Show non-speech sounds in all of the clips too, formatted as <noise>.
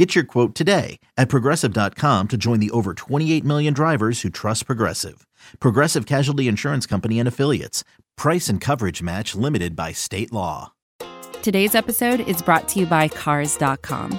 Get your quote today at progressive.com to join the over 28 million drivers who trust Progressive. Progressive Casualty Insurance Company and Affiliates. Price and coverage match limited by state law. Today's episode is brought to you by Cars.com.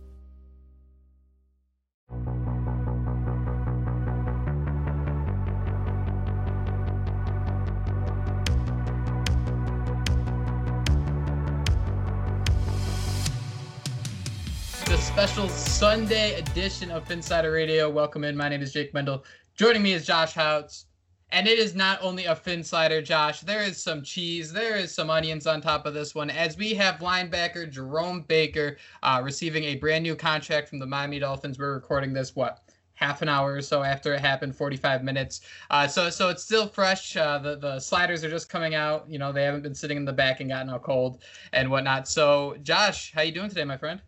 Special Sunday edition of Phinsider Radio. Welcome in. My name is Jake Mendel. Joining me is Josh Houts. And it is not only a Phinsider, Josh. There is some cheese. There is some onions on top of this one. As we have linebacker Jerome Baker uh, receiving a brand new contract from the Miami Dolphins. We're recording this, what, half an hour or so after it happened, 45 minutes. Uh, so so it's still fresh. Uh, the the sliders are just coming out. You know they haven't been sitting in the back and gotten all cold and whatnot. So Josh, how you doing today, my friend?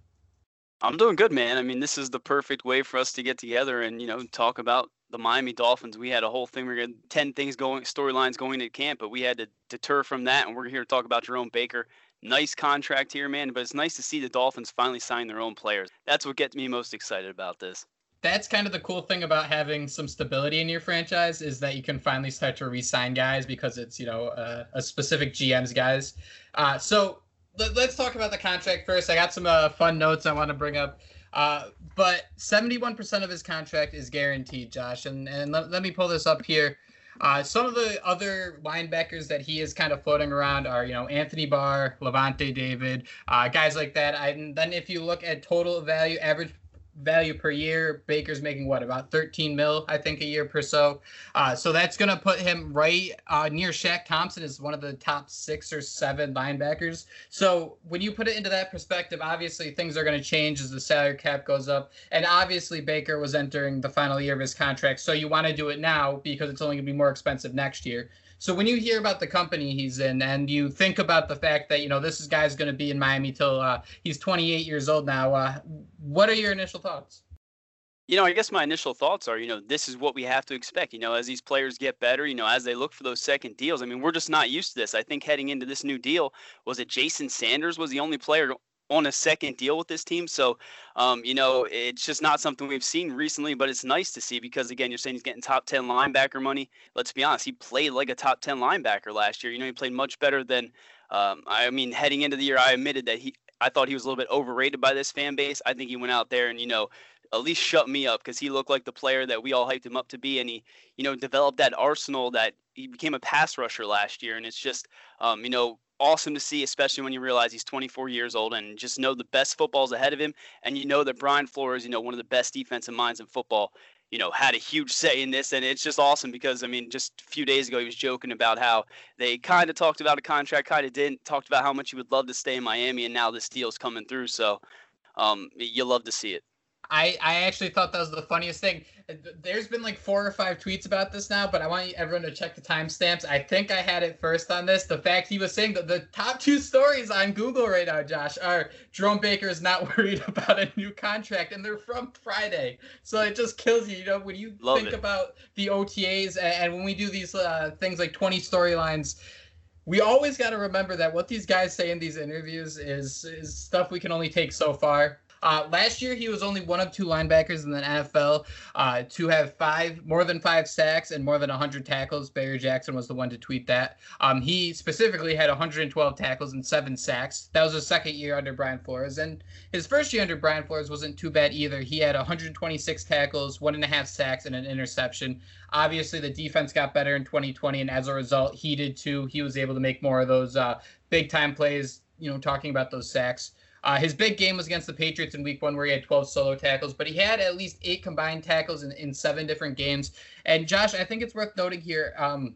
I'm doing good, man. I mean, this is the perfect way for us to get together and you know talk about the Miami Dolphins. We had a whole thing. We had ten things going, storylines going to camp, but we had to deter from that, and we're here to talk about Jerome Baker. Nice contract here, man. But it's nice to see the Dolphins finally sign their own players. That's what gets me most excited about this. That's kind of the cool thing about having some stability in your franchise is that you can finally start to re-sign guys because it's you know uh, a specific GM's guys. Uh, so let, us talk about the contract first. I got some uh, fun notes I want to bring up. Uh, but 71% of his contract is guaranteed, Josh. And, and let, let me pull this up here. Uh, some of the other linebackers that he is kind of floating around are, you know, Anthony Barr, Lavonte David, uh, guys like that. I, and then if you look at total value, average value per year. Baker's making what about 13 mil, I think, a year per so. Uh, so that's going to put him right uh, near Shaq Thompson is one of the top six or seven linebackers. So when you put it into that perspective, obviously things are going to change as the salary cap goes up, and obviously Baker was entering the final year of his contract, so you want to do it now because it's only going to be more expensive next year. So when you hear about the company he's in, and you think about the fact that you know this guy's going to be in Miami till uh, he's 28 years old now, uh, what are your initial thoughts? You know, I guess my initial thoughts are, you know, this is what we have to expect. You know, as these players get better, you know, as they look for those second deals. I mean, we're just not used to this. I think heading into this new deal, was it Jason Sanders was the only player on a second deal with this team. So, um, you know, it's just not something we've seen recently, but it's nice to see because, again, you're saying he's getting top 10 linebacker money. Let's be honest, he played like a top 10 linebacker last year. You know, he played much better than, um, I mean, heading into the year, I admitted that he, I thought he was a little bit overrated by this fan base. I think he went out there and, you know, at least shut me up because he looked like the player that we all hyped him up to be. And he, you know, developed that arsenal that he became a pass rusher last year. And it's just, um, you know, awesome to see, especially when you realize he's 24 years old and just know the best football is ahead of him. And you know that Brian Flores, you know, one of the best defensive minds in football, you know, had a huge say in this. And it's just awesome because, I mean, just a few days ago, he was joking about how they kind of talked about a contract, kind of didn't, talked about how much he would love to stay in Miami. And now this deal's coming through. So um, you love to see it. I, I actually thought that was the funniest thing. There's been like four or five tweets about this now, but I want everyone to check the timestamps. I think I had it first on this. The fact he was saying that the top two stories on Google right now, Josh, are Jerome Baker is not <laughs> worried about a new contract, and they're from Friday. So it just kills you, you know, when you Love think it. about the OTAs and, and when we do these uh, things like 20 storylines we always got to remember that what these guys say in these interviews is is stuff we can only take so far. Uh, last year, he was only one of two linebackers in the NFL uh, to have five, more than five sacks and more than 100 tackles. Barry Jackson was the one to tweet that. Um, he specifically had 112 tackles and seven sacks. That was his second year under Brian Flores, and his first year under Brian Flores wasn't too bad either. He had 126 tackles, one and a half sacks, and an interception. Obviously, the defense got better in 2020, and as a result, he did too. He was able to make more of those uh, big time plays. You know, talking about those sacks. Uh, his big game was against the Patriots in week one, where he had 12 solo tackles, but he had at least eight combined tackles in, in seven different games. And Josh, I think it's worth noting here um,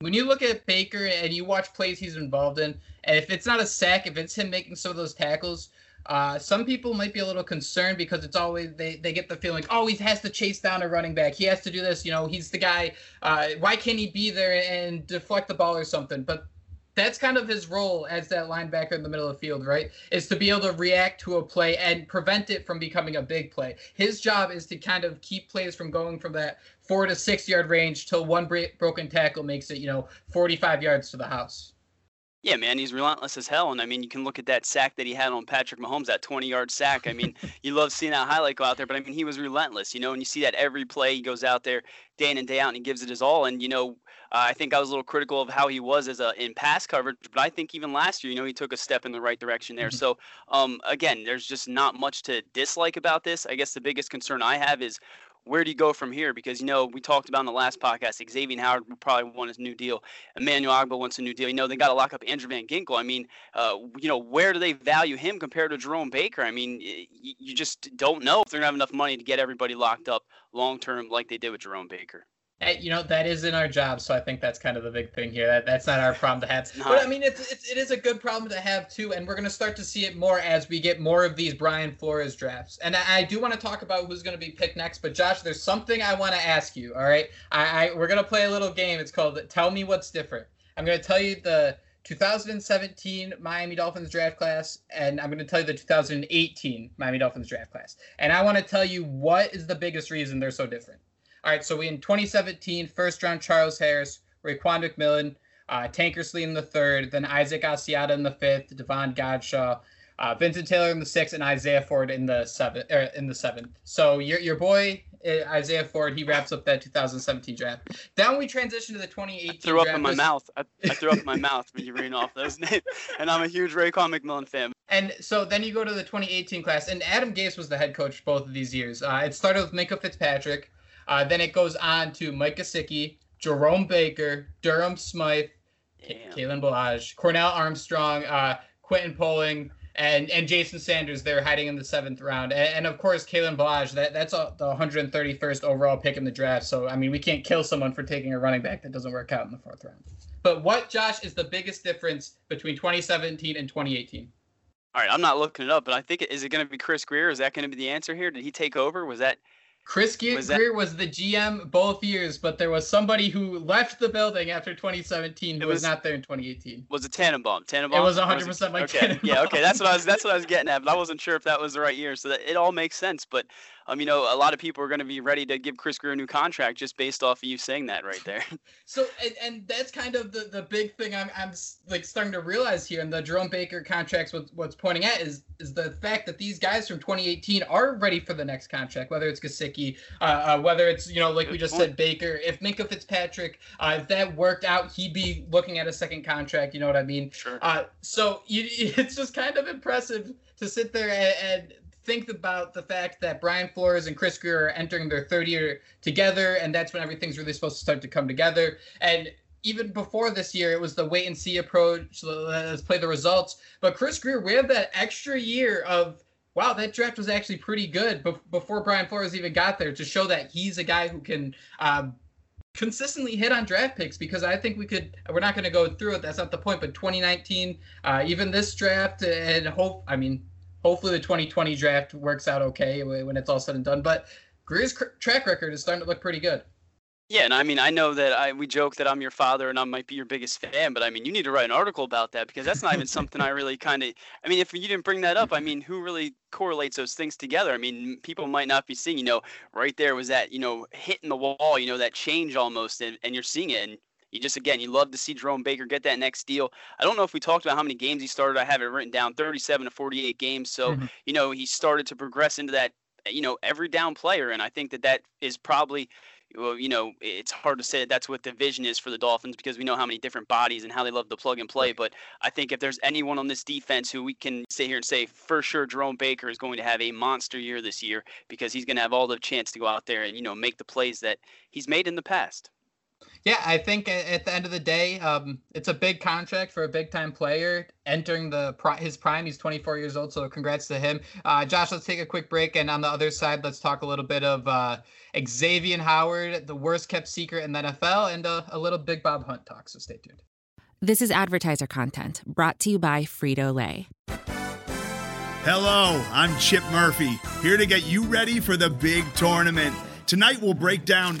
when you look at Baker and you watch plays he's involved in, and if it's not a sack, if it's him making some of those tackles, uh, some people might be a little concerned because it's always they, they get the feeling, oh, he has to chase down a running back. He has to do this. You know, he's the guy. Uh, why can't he be there and deflect the ball or something? But that's kind of his role as that linebacker in the middle of the field, right? Is to be able to react to a play and prevent it from becoming a big play. His job is to kind of keep plays from going from that four to six yard range till one broken tackle makes it, you know, 45 yards to the house. Yeah, man, he's relentless as hell. And I mean, you can look at that sack that he had on Patrick Mahomes, that 20 yard sack. I mean, <laughs> you love seeing that highlight go out there, but I mean, he was relentless, you know, and you see that every play he goes out there day in and day out and he gives it his all. And, you know, uh, I think I was a little critical of how he was as a in pass coverage, but I think even last year, you know, he took a step in the right direction there. Mm-hmm. So, um, again, there's just not much to dislike about this. I guess the biggest concern I have is where do you go from here? Because you know we talked about in the last podcast, Xavier Howard probably want a new deal. Emmanuel Ogbah wants a new deal. You know they got to lock up Andrew Van Ginkel. I mean, uh, you know where do they value him compared to Jerome Baker? I mean, you just don't know if they're gonna have enough money to get everybody locked up long term like they did with Jerome Baker you know that is in our job so i think that's kind of the big thing here. That that's not our problem to have. But i mean it's, it's it is a good problem to have too and we're going to start to see it more as we get more of these brian flores drafts. And i, I do want to talk about who's going to be picked next but josh there's something i want to ask you all right? I, I we're going to play a little game. It's called tell me what's different. I'm going to tell you the 2017 Miami Dolphins draft class, and I'm going to tell you the 2018 Miami Dolphins draft class. And I want to tell you what is the biggest reason they're so different. All right, so we in 2017, first round Charles Harris, Raekwon McMillan, uh, Tankersley in the third, then Isaac Asiata in the fifth, Davon Godchaux, uh, Vincent Taylor in the sixth, and Isaiah Ford in the seventh. Er, in the seventh. So your your boy uh, Isaiah Ford, he wraps up that 2017 draft. Then we transition to the 2018. I threw up in my mouth. I, I threw up in my mouth when you read off those names, and I'm a huge Raekwon McMillan fan. And so then you go to the 2018 class, and Adam Gase was the head coach both of these years. Uh, it started with Minkah Fitzpatrick. Uh, then it goes on to Mike Gesicki, Jerome Baker, Durham Smythe, Kalen Ballage, Cornell Armstrong, uh, Quentin Poling, and and Jason Sanders. They're hiding in the seventh round, and, and of course Kalen Ballage. That that's a, the 131st overall pick in the draft. So I mean, we can't kill someone for taking a running back that doesn't work out in the fourth round. But what, Josh, is the biggest difference between 2017 and 2018? All right, I'm not looking it up, but I think is it going to be Chris Grier? Is that going to be the answer here? Did he take over? Was that Chris Grier was, that... was, the GM both years, but there was somebody who left the building after 2017 who was, was, not there in 2018. Was it Tannenbaum? Tannenbaum. It was 100 percent Mike okay. Tannenbaum. Yeah, okay, that's what I was. That's what I was getting at, but I wasn't sure if that was the right year. So that it all makes sense. But um, you know, a lot of people are going to be ready to give Chris Grier a new contract just based off of you saying that right there. <laughs> so, and, and that's kind of the, the big thing I'm, I'm like starting to realize here, and the Jerome Baker contracts. What's what's pointing at is is the fact that these guys from 2018 are ready for the next contract, whether it's Gesicki, uh, uh, whether it's you know like Good we just point. said Baker. If Minkah Fitzpatrick, uh, if that worked out, he'd be looking at a second contract. You know what I mean? Sure. Uh, so you, <laughs> it's just kind of impressive to sit there and, and think about the fact that Brian Flores and Chris Grier are entering their third year together, and that's when everything's really supposed to start to come together. And even before this year, it was the wait and see approach. Let's play the results. But Chris Grier, we have that extra year of wow, that draft was actually pretty good before Brian Flores even got there to show that he's a guy who can um, consistently hit on draft picks because I think we could. We're not going to go through it. That's not the point. But 2019, uh, even this draft, and hope. I mean, hopefully the 2020 draft works out okay when it's all said and done. But Grier's track record is starting to look pretty good. Yeah, and I mean, I know that I we joke that I'm your father and I might be your biggest fan, but I mean, you need to write an article about that because that's not even something I really kind of. I mean, if you didn't bring that up, I mean, who really correlates those things together? I mean, people might not be seeing. You know, right there was that you know hitting the wall. You know, that change almost, and, and you're seeing it. And you just again you love to see Jerome Baker get that next deal. I don't know if we talked about how many games he started. I have it written down, 37 to 48 games. So mm-hmm. you know he started to progress into that you know every down player, and I think that that is probably well, you know, it's hard to say that that's what the vision is for the Dolphins because we know how many different bodies and how they love to plug and play. But I think if there's anyone on this defense who we can sit here and say for sure Jerome Baker is going to have a monster year this year because he's going to have all the chance to go out there and you know make the plays that he's made in the past. Yeah, I think at the end of the day, um, it's a big contract for a big time player entering the his prime. He's 24 years old, so congrats to him. Uh, Josh, let's take a quick break, and on the other side, let's talk a little bit of uh, Xavier Howard, the worst kept secret in the NFL, and uh, a little Big Bob Hunt talk. So stay tuned. This is advertiser content brought to you by Frito Lay. Hello, I'm Chip Murphy, here to get you ready for the big tournament. Tonight we'll break down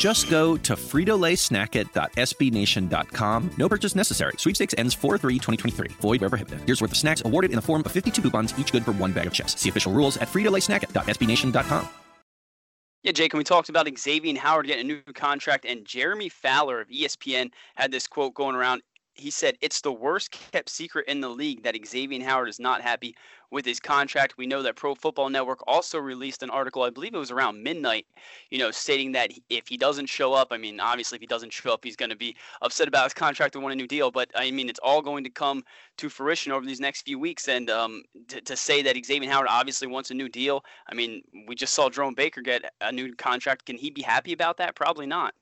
Just go to fritolaysnackit.sbnation.com. No purchase necessary. Sweepstakes ends 4-3-2023. Void where prohibited. Here's worth of snacks awarded in the form of 52 coupons, each good for one bag of chips. See official rules at fritolaysnackit.sbnation.com. Yeah, Jake, and we talked about Xavier Howard getting a new contract, and Jeremy Fowler of ESPN had this quote going around he said it's the worst kept secret in the league that Xavier Howard is not happy with his contract. We know that Pro Football Network also released an article, I believe it was around midnight, you know, stating that if he doesn't show up, I mean, obviously if he doesn't show up, he's going to be upset about his contract and want a new deal. But I mean, it's all going to come to fruition over these next few weeks. And um, to, to say that Xavier Howard obviously wants a new deal, I mean, we just saw Jerome Baker get a new contract. Can he be happy about that? Probably not.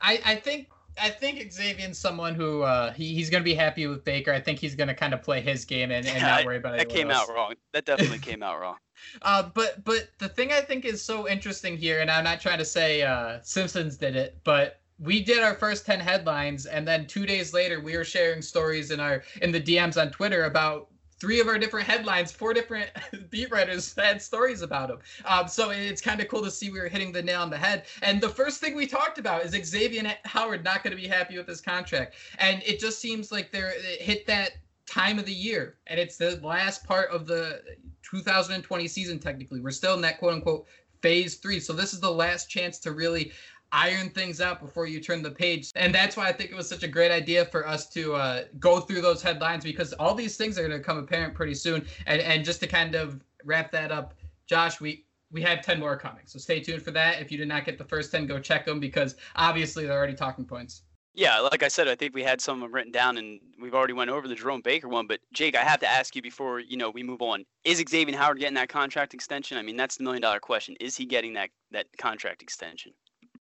I, I think I think Xavier's someone who uh, he, he's going to be happy with Baker. I think he's going to kind of play his game and, and not worry about it. That came else. out wrong. That definitely came out wrong. <laughs> Uh, but but the thing I think is so interesting here, and I'm not trying to say uh, Simpsons did it, but we did our first 10 headlines and then two days later we were sharing stories in our in the dms on twitter about three of our different headlines, four different <laughs> beat writers had stories about him. Um, so it's kind of cool to see we were hitting the nail on the head. And the first thing we talked about is Xavier Howard not going to be happy with his contract. And it just seems like they're it hit that time of the year and it's the last part of the 2020 season technically we're still in that quote unquote phase three so this is the last chance to really iron things out before you turn the page. And that's why I think it was such a great idea for us to uh, go through those headlines because all these things are going to come apparent pretty soon. And and just to kind of wrap that up, Josh, we we have 10 more coming. So stay tuned for that. If you did not get the first 10, go check them because obviously they're already talking points. Yeah, like I said, I think we had some written down, and we've already went over the Jerome Baker one. But Jake, I have to ask you before you know we move on: Is Xavier Howard getting that contract extension? I mean, that's the million dollar question. Is he getting that that contract extension?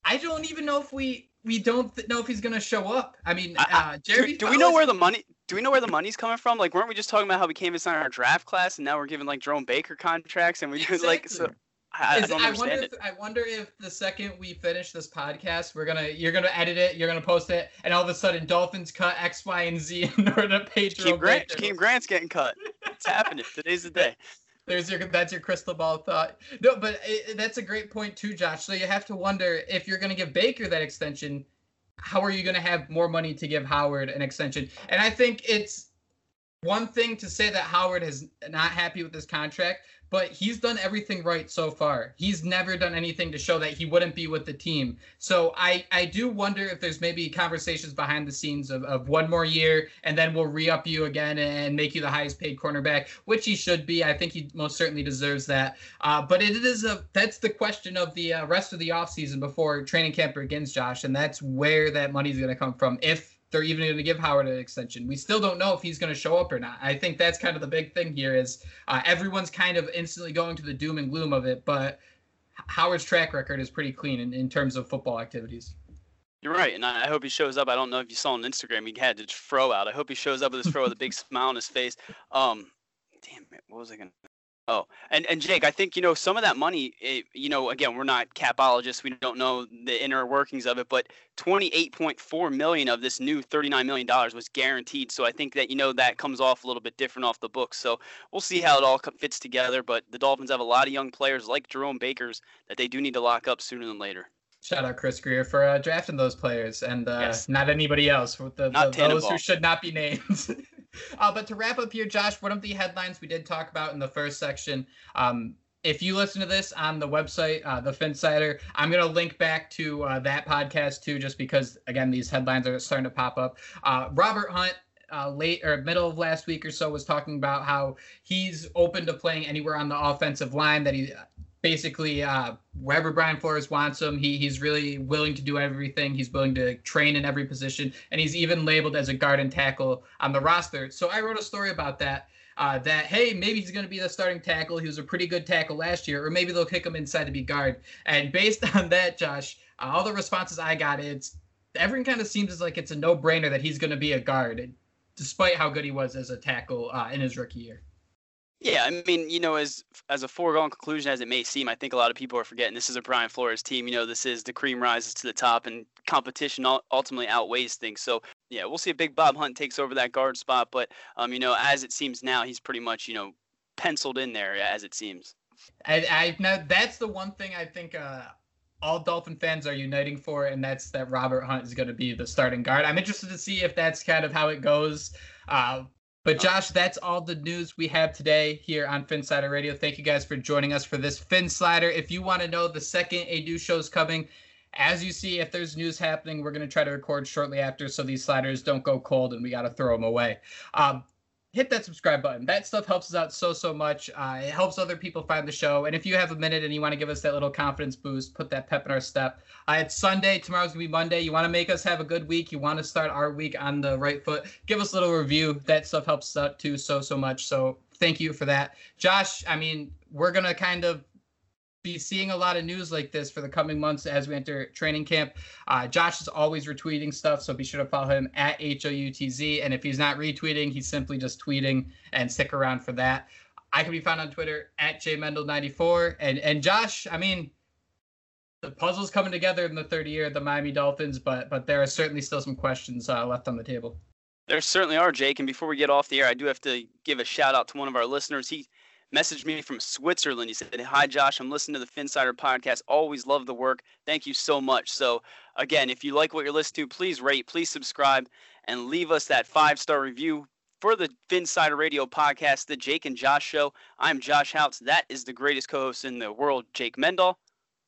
I don't even know if we we don't th- know if he's gonna show up. I mean, uh, Jerry. Do, do we know where the money? Do we know where the money's coming from? Like, weren't we just talking about how we came inside our draft class, and now we're giving like Jerome Baker contracts, and we exactly. like so. I, Is, I, I wonder. If, I wonder if the second we finish this podcast, we're gonna you're gonna edit it, you're gonna post it, and all of a sudden Dolphins cut X, Y, and Z <laughs> in order to pay Jerome Grant. Baker. Grant's getting cut. It's happening. Today's the day. <laughs> There's your that's your crystal ball thought. No, but it, that's a great point too, Josh. So you have to wonder if you're going to give Baker that extension, how are you going to have more money to give Howard an extension? And I think it's one thing to say that Howard is not happy with his contract, but he's done everything right so far. He's never done anything to show that he wouldn't be with the team. So I, I do wonder if there's maybe conversations behind the scenes of, of one more year and then we'll re up you again and make you the highest paid cornerback, which he should be. I think he most certainly deserves that. Uh, but it is a that's the question of the uh, rest of the offseason before training camp begins, Josh. And that's where that money's going to come from. If they're even going to give Howard an extension. We still don't know if he's going to show up or not. I think that's kind of the big thing here is uh, everyone's kind of instantly going to the doom and gloom of it, but Howard's track record is pretty clean in, in terms of football activities. You're right, and I hope he shows up. I don't know if you saw on Instagram, he had to throw out. I hope he shows up with his throw with a big <laughs> smile on his face. Um, damn it, what was I gonna? Oh, and and Jake, I think you know some of that money. It, you know, again, we're not capologists. We don't know the inner workings of it, but 28.4 million of this new 39 million dollars was guaranteed. So I think that you know that comes off a little bit different off the books. So we'll see how it all fits together. But the Dolphins have a lot of young players like Jerome Baker's that they do need to lock up sooner than later. Shout out Chris Grier for uh, drafting those players and uh, yes. not anybody else. The, the, those who should not be named. <laughs> <laughs> uh, but to wrap up here, Josh, one of the headlines we did talk about in the first section. Um, if you listen to this on the website, uh, the Phinsider, I'm going to link back to uh, that podcast too, just because, again, these headlines are starting to pop up. Uh, Robert Hunt uh, late or middle of last week or so was talking about how he's open to playing anywhere on the offensive line that he basically uh, wherever Brian Flores wants him, he he's really willing to do everything. He's willing to train in every position, and he's even labeled as a guard and tackle on the roster. So I wrote a story about that. Uh, that hey, maybe he's going to be the starting tackle. He was a pretty good tackle last year, or maybe they'll kick him inside to be guard. And based <laughs> on that, Josh, uh, all the responses I got, it's everyone kind of seems as like it's a no-brainer that he's going to be a guard, despite how good he was as a tackle uh, in his rookie year. Yeah, I mean, you know, as as a foregone conclusion as it may seem, I think a lot of people are forgetting this is a Brian Flores team. You know, this is the cream rises to the top, and competition ultimately outweighs things. So, yeah, we'll see if Big Bob Hunt takes over that guard spot. But, um, you know, as it seems now, he's pretty much, you know, penciled in there as it seems. I, I now that's the one thing I think uh, all Dolphin fans are uniting for, and that's that Robert Hunt is going to be the starting guard. I'm interested to see if that's kind of how it goes. Uh, but Josh, that's all the news we have today here on Phinsider Radio. Thank you guys for joining us for this Phinsider. If you want to know the second Adu show is coming, as you see, if there's news happening, we're going to try to record shortly after so these sliders don't go cold and we got to throw them away. Um, hit that subscribe button. That stuff helps us out so, so much. Uh, it helps other people find the show. And if you have a minute and you want to give us that little confidence boost, put that pep in our step. Uh, it's Sunday. Tomorrow's to be Monday. You want to make us have a good week. You want to start our week on the right foot. Give us a little review. That stuff helps us out too so, so much. So thank you for that. Josh, I mean, we're to kind of be seeing a lot of news like this for the coming months as we enter training camp. Uh, Josh is always retweeting stuff, so be sure to follow him at HOUTZ. And if he's not retweeting, he's simply just tweeting and stick around for that. I can be found on Twitter at jmendel94. And and Josh, I mean, the puzzle's coming together in the third year of the Miami Dolphins, but but there are certainly still some questions uh, left on the table. There certainly are, Jake. And before we get off the air, I do have to give a shout out to one of our listeners. He messaged me from Switzerland. He said, Hi, Josh. I'm listening to the Phinsider podcast. Always love the work. Thank you so much. So, again, if you like what you're listening to, please rate, please subscribe, and leave us that five star review for the Phinsider Radio podcast, the Jake and Josh Show. I'm Josh Houts. That is the greatest co host in the world, Jake Mendel.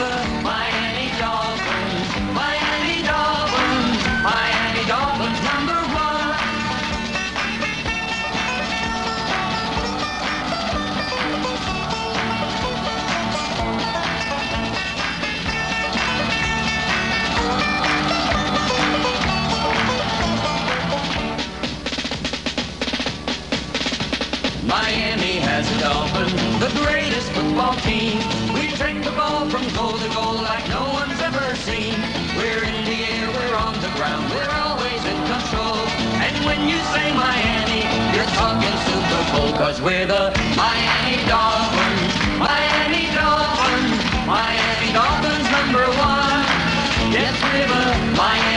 Yes, We're the Miami Dolphins, Miami Dolphins, Miami Dolphins number one. Yes, we're the Miami